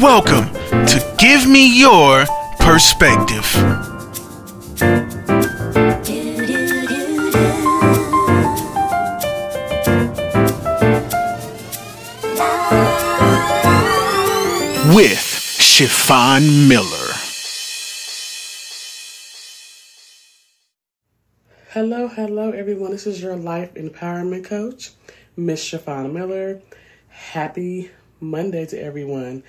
Welcome to Give Me Your Perspective. With Chiffon Miller. Hello, hello, everyone. This is your life empowerment coach, Miss Chiffon Miller. Happy Monday to everyone.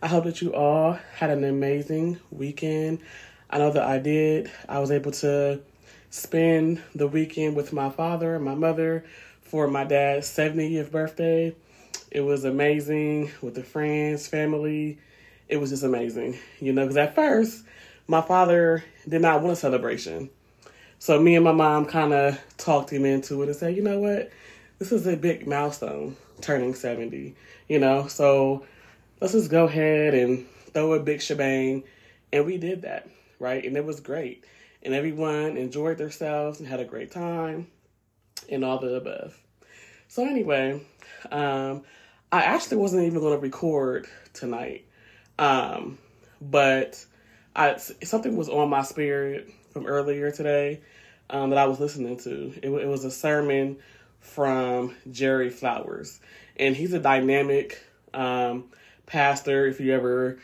I hope that you all had an amazing weekend. I know that I did. I was able to spend the weekend with my father and my mother for my dad's 70th birthday. It was amazing with the friends, family. It was just amazing, you know, because at first, my father did not want a celebration. So me and my mom kind of talked him into it and said, you know what? This is a big milestone, turning 70, you know? So let's just go ahead and throw a big shebang. And we did that, right? And it was great. And everyone enjoyed themselves and had a great time and all the above. So, anyway, um, I actually wasn't even going to record tonight. Um, but I, something was on my spirit from earlier today um, that I was listening to. It, it was a sermon from Jerry Flowers. And he's a dynamic um, pastor, if you ever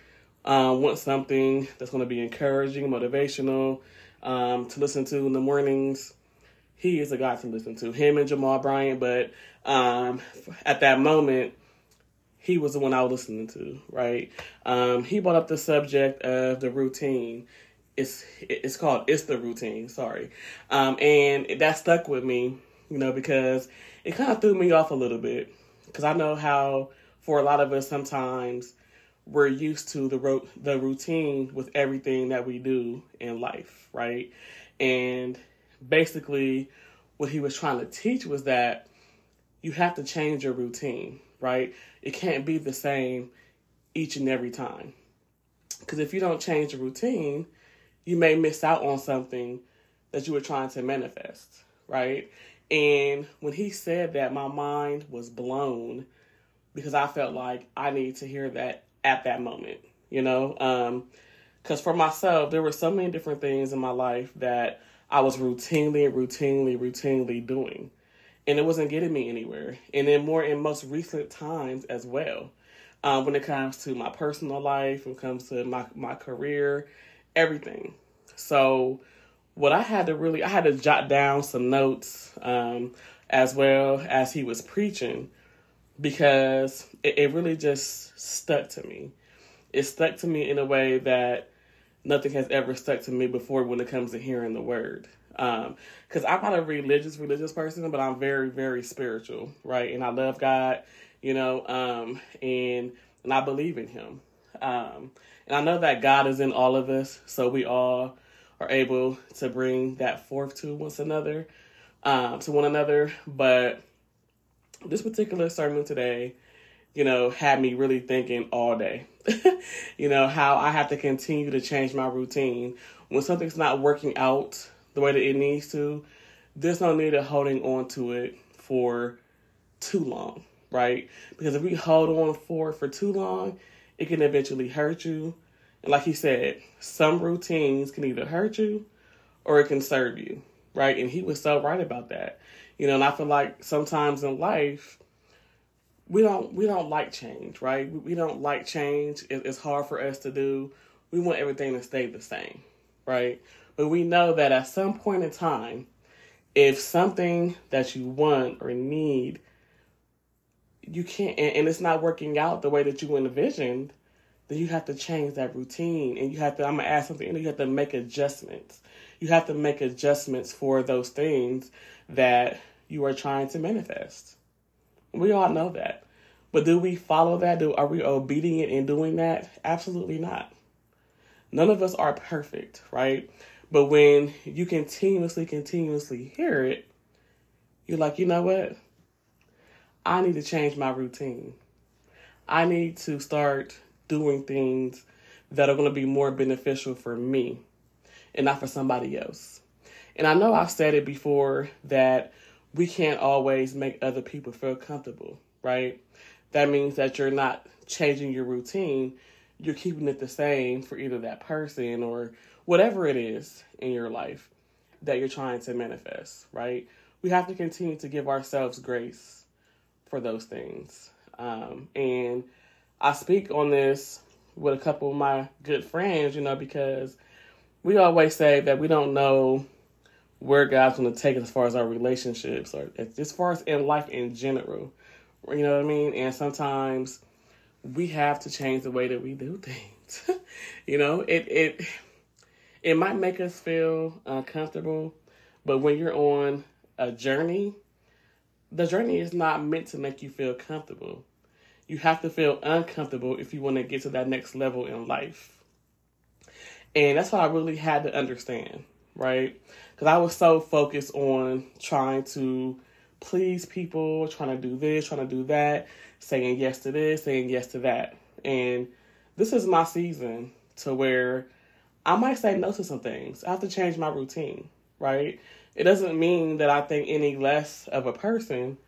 um, want something that's going to be encouraging, motivational, um, to listen to in the mornings, he is a guy to listen to. Him and Jamal Bryant, but um, at that moment, he was the one I was listening to, right? Um, he brought up the subject of the routine. It's it's called "It's the Routine." Sorry, um, and that stuck with me, you know, because it kind of threw me off a little bit because I know how for a lot of us sometimes we're used to the ro- the routine with everything that we do in life, right? And basically what he was trying to teach was that you have to change your routine, right? It can't be the same each and every time. Because if you don't change the routine, you may miss out on something that you were trying to manifest, right? And when he said that, my mind was blown because I felt like I need to hear that at that moment, you know? Because um, for myself, there were so many different things in my life that I was routinely, routinely, routinely doing. And it wasn't getting me anywhere. And then more in most recent times as well. Um, when it comes to my personal life, when it comes to my, my career, everything. So what I had to really, I had to jot down some notes um, as well as he was preaching because it, it really just stuck to me. It stuck to me in a way that nothing has ever stuck to me before when it comes to hearing the word. Because um, I'm not a religious, religious person, but I'm very, very spiritual, right? And I love God, you know, um, and and I believe in Him. Um, and I know that God is in all of us, so we all are able to bring that forth to one another, um, to one another. But this particular sermon today, you know, had me really thinking all day. you know, how I have to continue to change my routine. When something's not working out the way that it needs to, there's no need of holding on to it for too long, right? Because if we hold on for for too long, it can eventually hurt you. Like he said, some routines can either hurt you or it can serve you, right? And he was so right about that. You know, and I feel like sometimes in life we don't we don't like change, right? We don't like change. It's hard for us to do. We want everything to stay the same, right? But we know that at some point in time, if something that you want or need, you can't, and it's not working out the way that you envisioned, then you have to change that routine, and you have to. I'm gonna add something. You have to make adjustments. You have to make adjustments for those things that you are trying to manifest. We all know that. But do we follow that? Do are we obedient in doing that? Absolutely not. None of us are perfect, right? But when you continuously, continuously hear it, you're like, you know what? I need to change my routine. I need to start doing things that are going to be more beneficial for me and not for somebody else. And I know I've said it before that we can't always make other people feel comfortable, right? That means that you're not changing your routine, you're keeping it the same for either that person or whatever it is in your life that you're trying to manifest, right? We have to continue to give ourselves grace for those things. Um, and I speak on this with a couple of my good friends, you know, because we always say that we don't know where God's going to take us as far as our relationships or as far as in life in general. You know what I mean? And sometimes we have to change the way that we do things. you know, it it it might make us feel uncomfortable, but when you're on a journey, the journey is not meant to make you feel comfortable. You have to feel uncomfortable if you want to get to that next level in life. And that's what I really had to understand, right? Because I was so focused on trying to please people, trying to do this, trying to do that, saying yes to this, saying yes to that. And this is my season to where I might say no to some things. I have to change my routine, right? It doesn't mean that I think any less of a person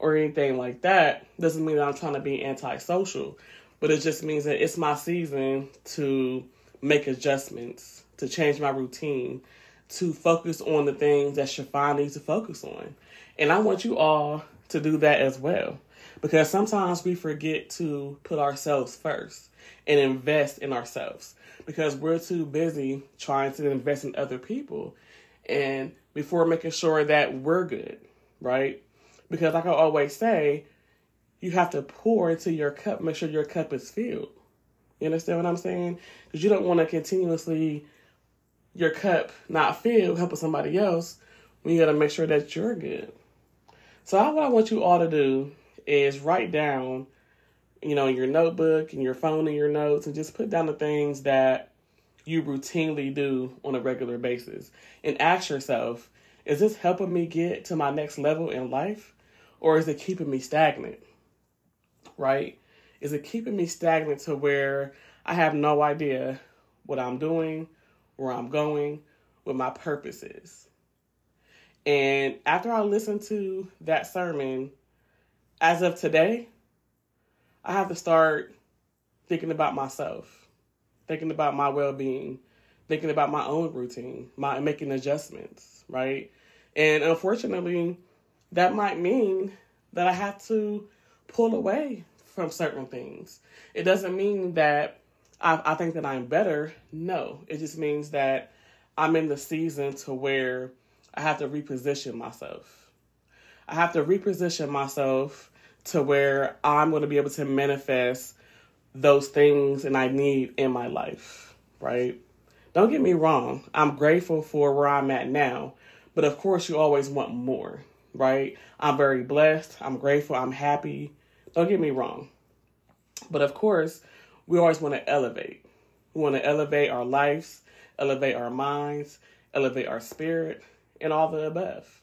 or anything like that. Doesn't mean that I'm trying to be antisocial, but it just means that it's my season to make adjustments, to change my routine, to focus on the things that Shafan needs to focus on. And I want you all to do that as well. Because sometimes we forget to put ourselves first and invest in ourselves because we're too busy trying to invest in other people and before making sure that we're good, right? Because, like I always say, you have to pour into your cup, make sure your cup is filled. You understand what I'm saying? Because you don't want to continuously your cup not filled helping somebody else when you got to make sure that you're good. So, what I want you all to do is write down, you know, in your notebook and your phone and your notes, and just put down the things that you routinely do on a regular basis, and ask yourself, is this helping me get to my next level in life, or is it keeping me stagnant? Right? Is it keeping me stagnant to where I have no idea what I'm doing, where I'm going, what my purpose is? And after I listened to that sermon, as of today, I have to start thinking about myself, thinking about my well being, thinking about my own routine, my making adjustments, right? And unfortunately, that might mean that I have to pull away from certain things. It doesn't mean that I, I think that I'm better. No, it just means that I'm in the season to where I have to reposition myself. I have to reposition myself to where I'm going to be able to manifest those things and I need in my life, right? Don't get me wrong. I'm grateful for where I'm at now, but of course, you always want more, right? I'm very blessed. I'm grateful. I'm happy. Don't get me wrong. But of course, we always want to elevate. We want to elevate our lives, elevate our minds, elevate our spirit, and all the above.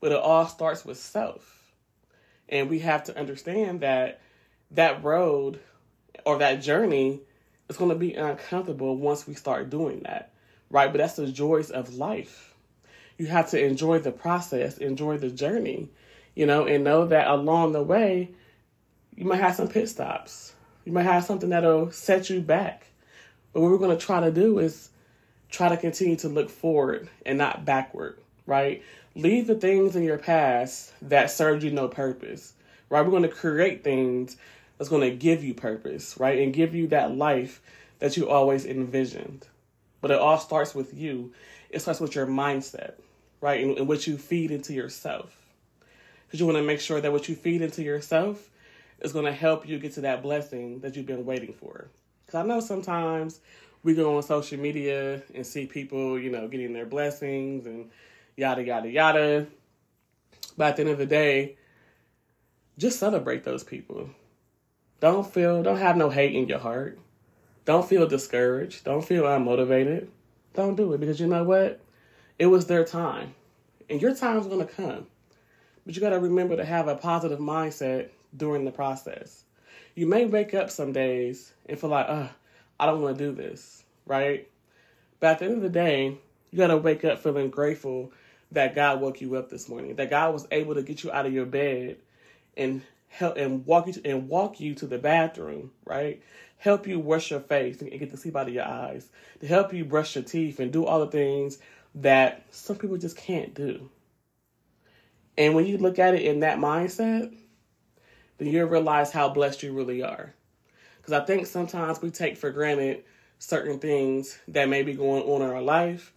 But it all starts with self. And we have to understand that that road or that journey is going to be uncomfortable once we start doing that, right? But that's the joys of life. You have to enjoy the process, enjoy the journey, you know, and know that along the way, you might have some pit stops. You might have something that'll set you back. But what we're going to try to do is try to continue to look forward and not backward right? Leave the things in your past that served you no purpose, right? We're going to create things that's going to give you purpose, right? And give you that life that you always envisioned. But it all starts with you. It starts with your mindset, right? And, and what you feed into yourself. Because you want to make sure that what you feed into yourself is going to help you get to that blessing that you've been waiting for. Because I know sometimes we go on social media and see people, you know, getting their blessings and yada, yada, yada. But at the end of the day, just celebrate those people. Don't feel, don't have no hate in your heart. Don't feel discouraged. Don't feel unmotivated. Don't do it because you know what? It was their time. And your time's going to come. But you got to remember to have a positive mindset during the process. You may wake up some days and feel like, oh, I don't want to do this, right? But at the end of the day, you got to wake up feeling grateful that God woke you up this morning, that God was able to get you out of your bed and help and walk you to, and walk you to the bathroom, right? Help you wash your face and get the sleep out of your eyes, to help you brush your teeth and do all the things that some people just can't do. And when you look at it in that mindset, then you'll realize how blessed you really are. Because I think sometimes we take for granted certain things that may be going on in our life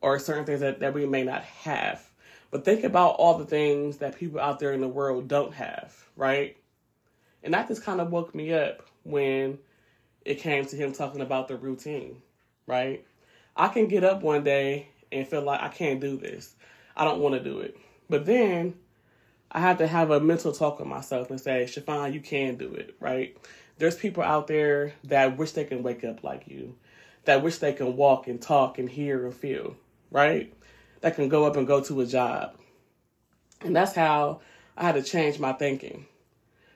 or certain things that, that we may not have. But think about all the things that people out there in the world don't have, right? And that just kind of woke me up when it came to him talking about the routine, right? I can get up one day and feel like I can't do this. I don't want to do it. But then I have to have a mental talk with myself and say, Shafan, you can do it, right? There's people out there that wish they can wake up like you, that wish they can walk and talk and hear and feel, right? That can go up and go to a job. And that's how I had to change my thinking.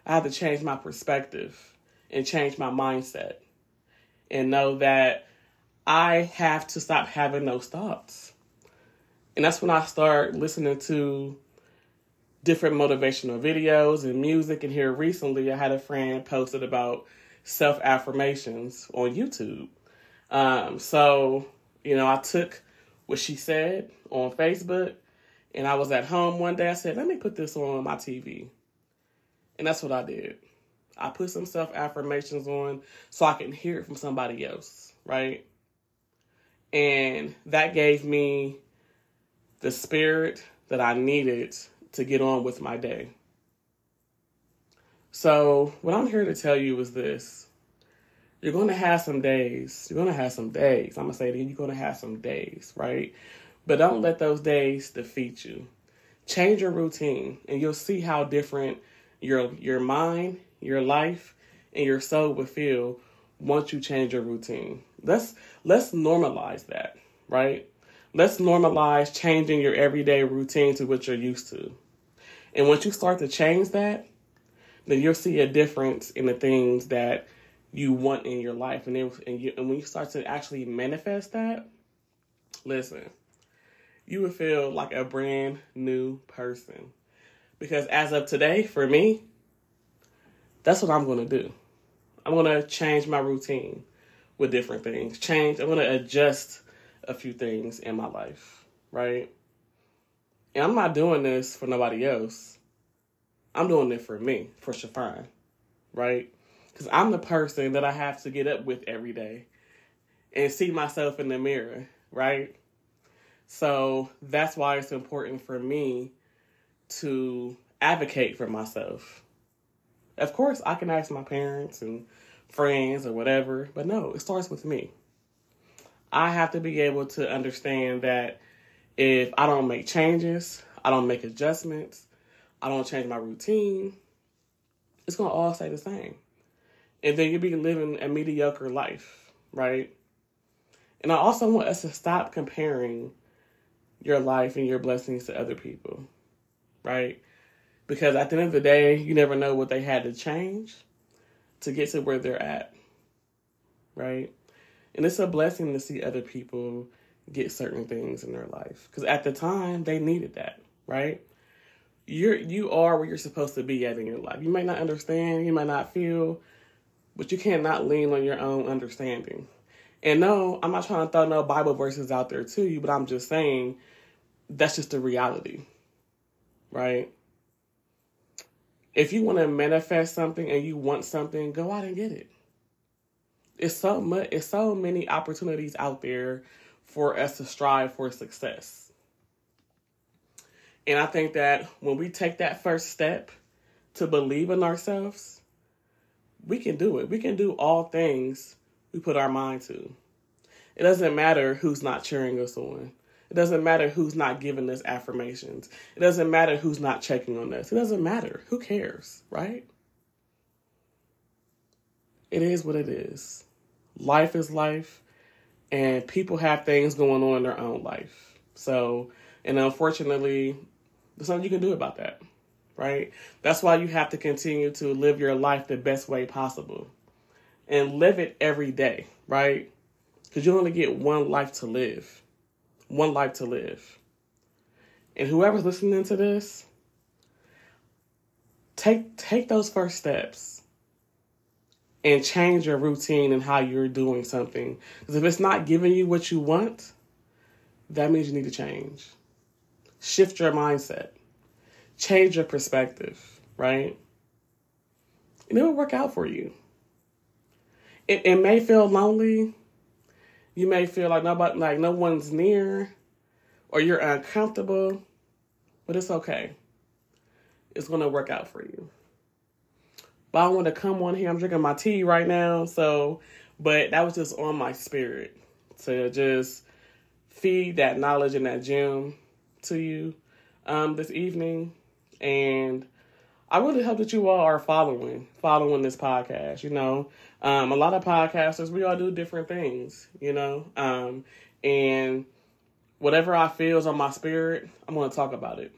I had to change my perspective and change my mindset and know that I have to stop having those thoughts. And that's when I start listening to different motivational videos and music. And here recently, I had a friend posted about self affirmations on YouTube. Um, so, you know, I took what she said on Facebook and I was at home one day. I said, let me put this on my TV. And that's what I did. I put some self affirmations on so I can hear it from somebody else, right? And that gave me the spirit that I needed to get on with my day. So, what I'm here to tell you is this you're going to have some days. You're going to have some days. I'm going to say that you're going to have some days, right? But don't let those days defeat you. Change your routine, and you'll see how different your your mind, your life, and your soul will feel once you change your routine. Let's let's normalize that, right? Let's normalize changing your everyday routine to what you're used to. And once you start to change that, then you'll see a difference in the things that you want in your life. And then and, you, and when you start to actually manifest that, listen, you will feel like a brand new person. Because as of today, for me, that's what I'm going to do. I'm going to change my routine with different things. Change, I'm to adjust a few things in my life, right? And I'm not doing this for nobody else. I'm doing it for me, for Shafan, right? Because I'm the person that I have to get up with every day and see myself in the mirror, right? So that's why it's important for me to advocate for myself. Of course, I can ask my parents and friends or whatever, but no, it starts with me. I have to be able to understand that if I don't make changes, I don't make adjustments, I don't change my routine, it's going to all stay the same. And then you'll be living a mediocre life, right? And I also want us to stop comparing your life and your blessings to other people, right? Because at the end of the day, you never know what they had to change to get to where they're at, right? And it's a blessing to see other people get certain things in their life because at the time they needed that, right? You're you are where you're supposed to be at in your life. You might not understand, you might not feel, but you cannot lean on your own understanding. And no, I'm not trying to throw no Bible verses out there to you, but I'm just saying that's just the reality, right? If you want to manifest something and you want something, go out and get it. It's so much. It's so many opportunities out there for us to strive for success. And I think that when we take that first step to believe in ourselves, we can do it. We can do all things we put our mind to. It doesn't matter who's not cheering us on. It doesn't matter who's not giving us affirmations. It doesn't matter who's not checking on us. It doesn't matter. Who cares, right? It is what it is. Life is life and people have things going on in their own life. So, and unfortunately, there's nothing you can do about that, right? That's why you have to continue to live your life the best way possible and live it every day, right? Because you only get one life to live, one life to live. And whoever's listening to this, take take those first steps and change your routine and how you're doing something. Because if it's not giving you what you want, that means you need to change. Shift your mindset. Change your perspective, right? And it will work out for you. It, it may feel lonely. You may feel like nobody like no one's near or you're uncomfortable, but it's okay. It's gonna work out for you. But I want to come on here. I'm drinking my tea right now, so but that was just on my spirit to just feed that knowledge and that gem to you um, this evening. And I really hope that you all are following, following this podcast. You know, um, a lot of podcasters, we all do different things, you know, um, and whatever I feel is on my spirit, I'm going to talk about it.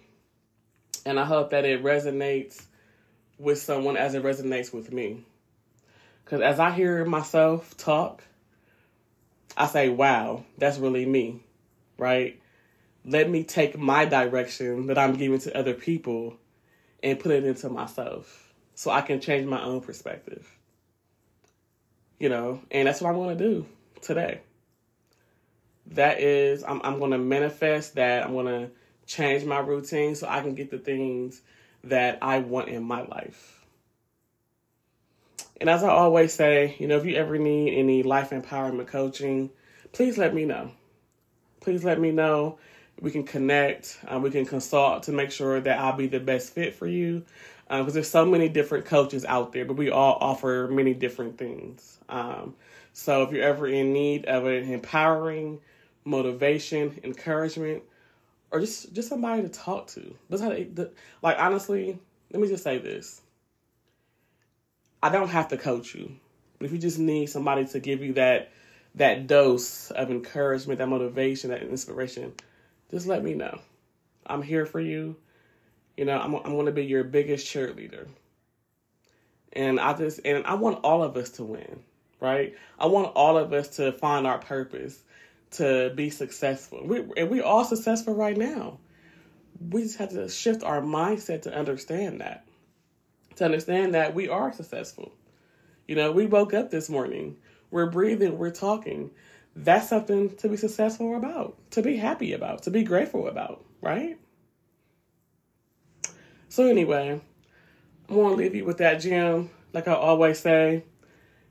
And I hope that it resonates with someone as it resonates with me. Because as I hear myself talk, I say, wow, that's really me, right? Let me take my direction that I'm giving to other people and put it into myself so I can change my own perspective. You know, and that's what I'm going to do today. That is, I'm, I'm going to manifest that. I'm going to change my routine so I can get the things that I want in my life. And as I always say, you know, if you ever need any life empowerment coaching, please let me know. Please let me know. We can connect. Um, we can consult to make sure that I'll be the best fit for you. Because um, there's so many different coaches out there, but we all offer many different things. Um, so if you're ever in need of an empowering motivation, encouragement, or just just somebody to talk to, that's how they, the, like honestly, let me just say this. I don't have to coach you. But if you just need somebody to give you that that dose of encouragement, that motivation, that inspiration, just let me know. I'm here for you. You know, I'm I'm going to be your biggest cheerleader. And I just and I want all of us to win, right? I want all of us to find our purpose, to be successful. We and we're all successful right now. We just have to shift our mindset to understand that to understand that we are successful. You know, we woke up this morning, we're breathing, we're talking. That's something to be successful about, to be happy about, to be grateful about, right? So, anyway, I want to leave you with that gem. Like I always say,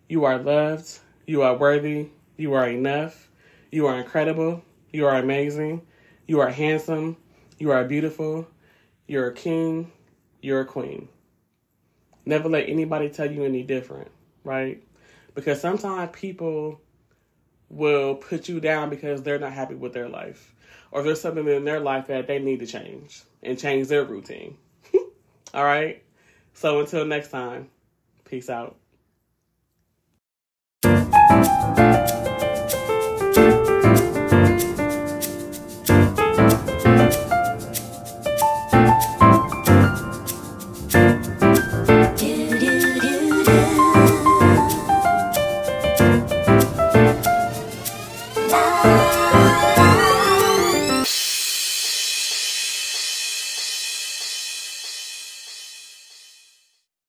you are loved, you are worthy, you are enough, you are incredible, you are amazing, you are handsome, you are beautiful, you're a king, you're a queen. Never let anybody tell you any different, right? Because sometimes people will put you down because they're not happy with their life. Or there's something in their life that they need to change and change their routine. All right? So until next time, peace out.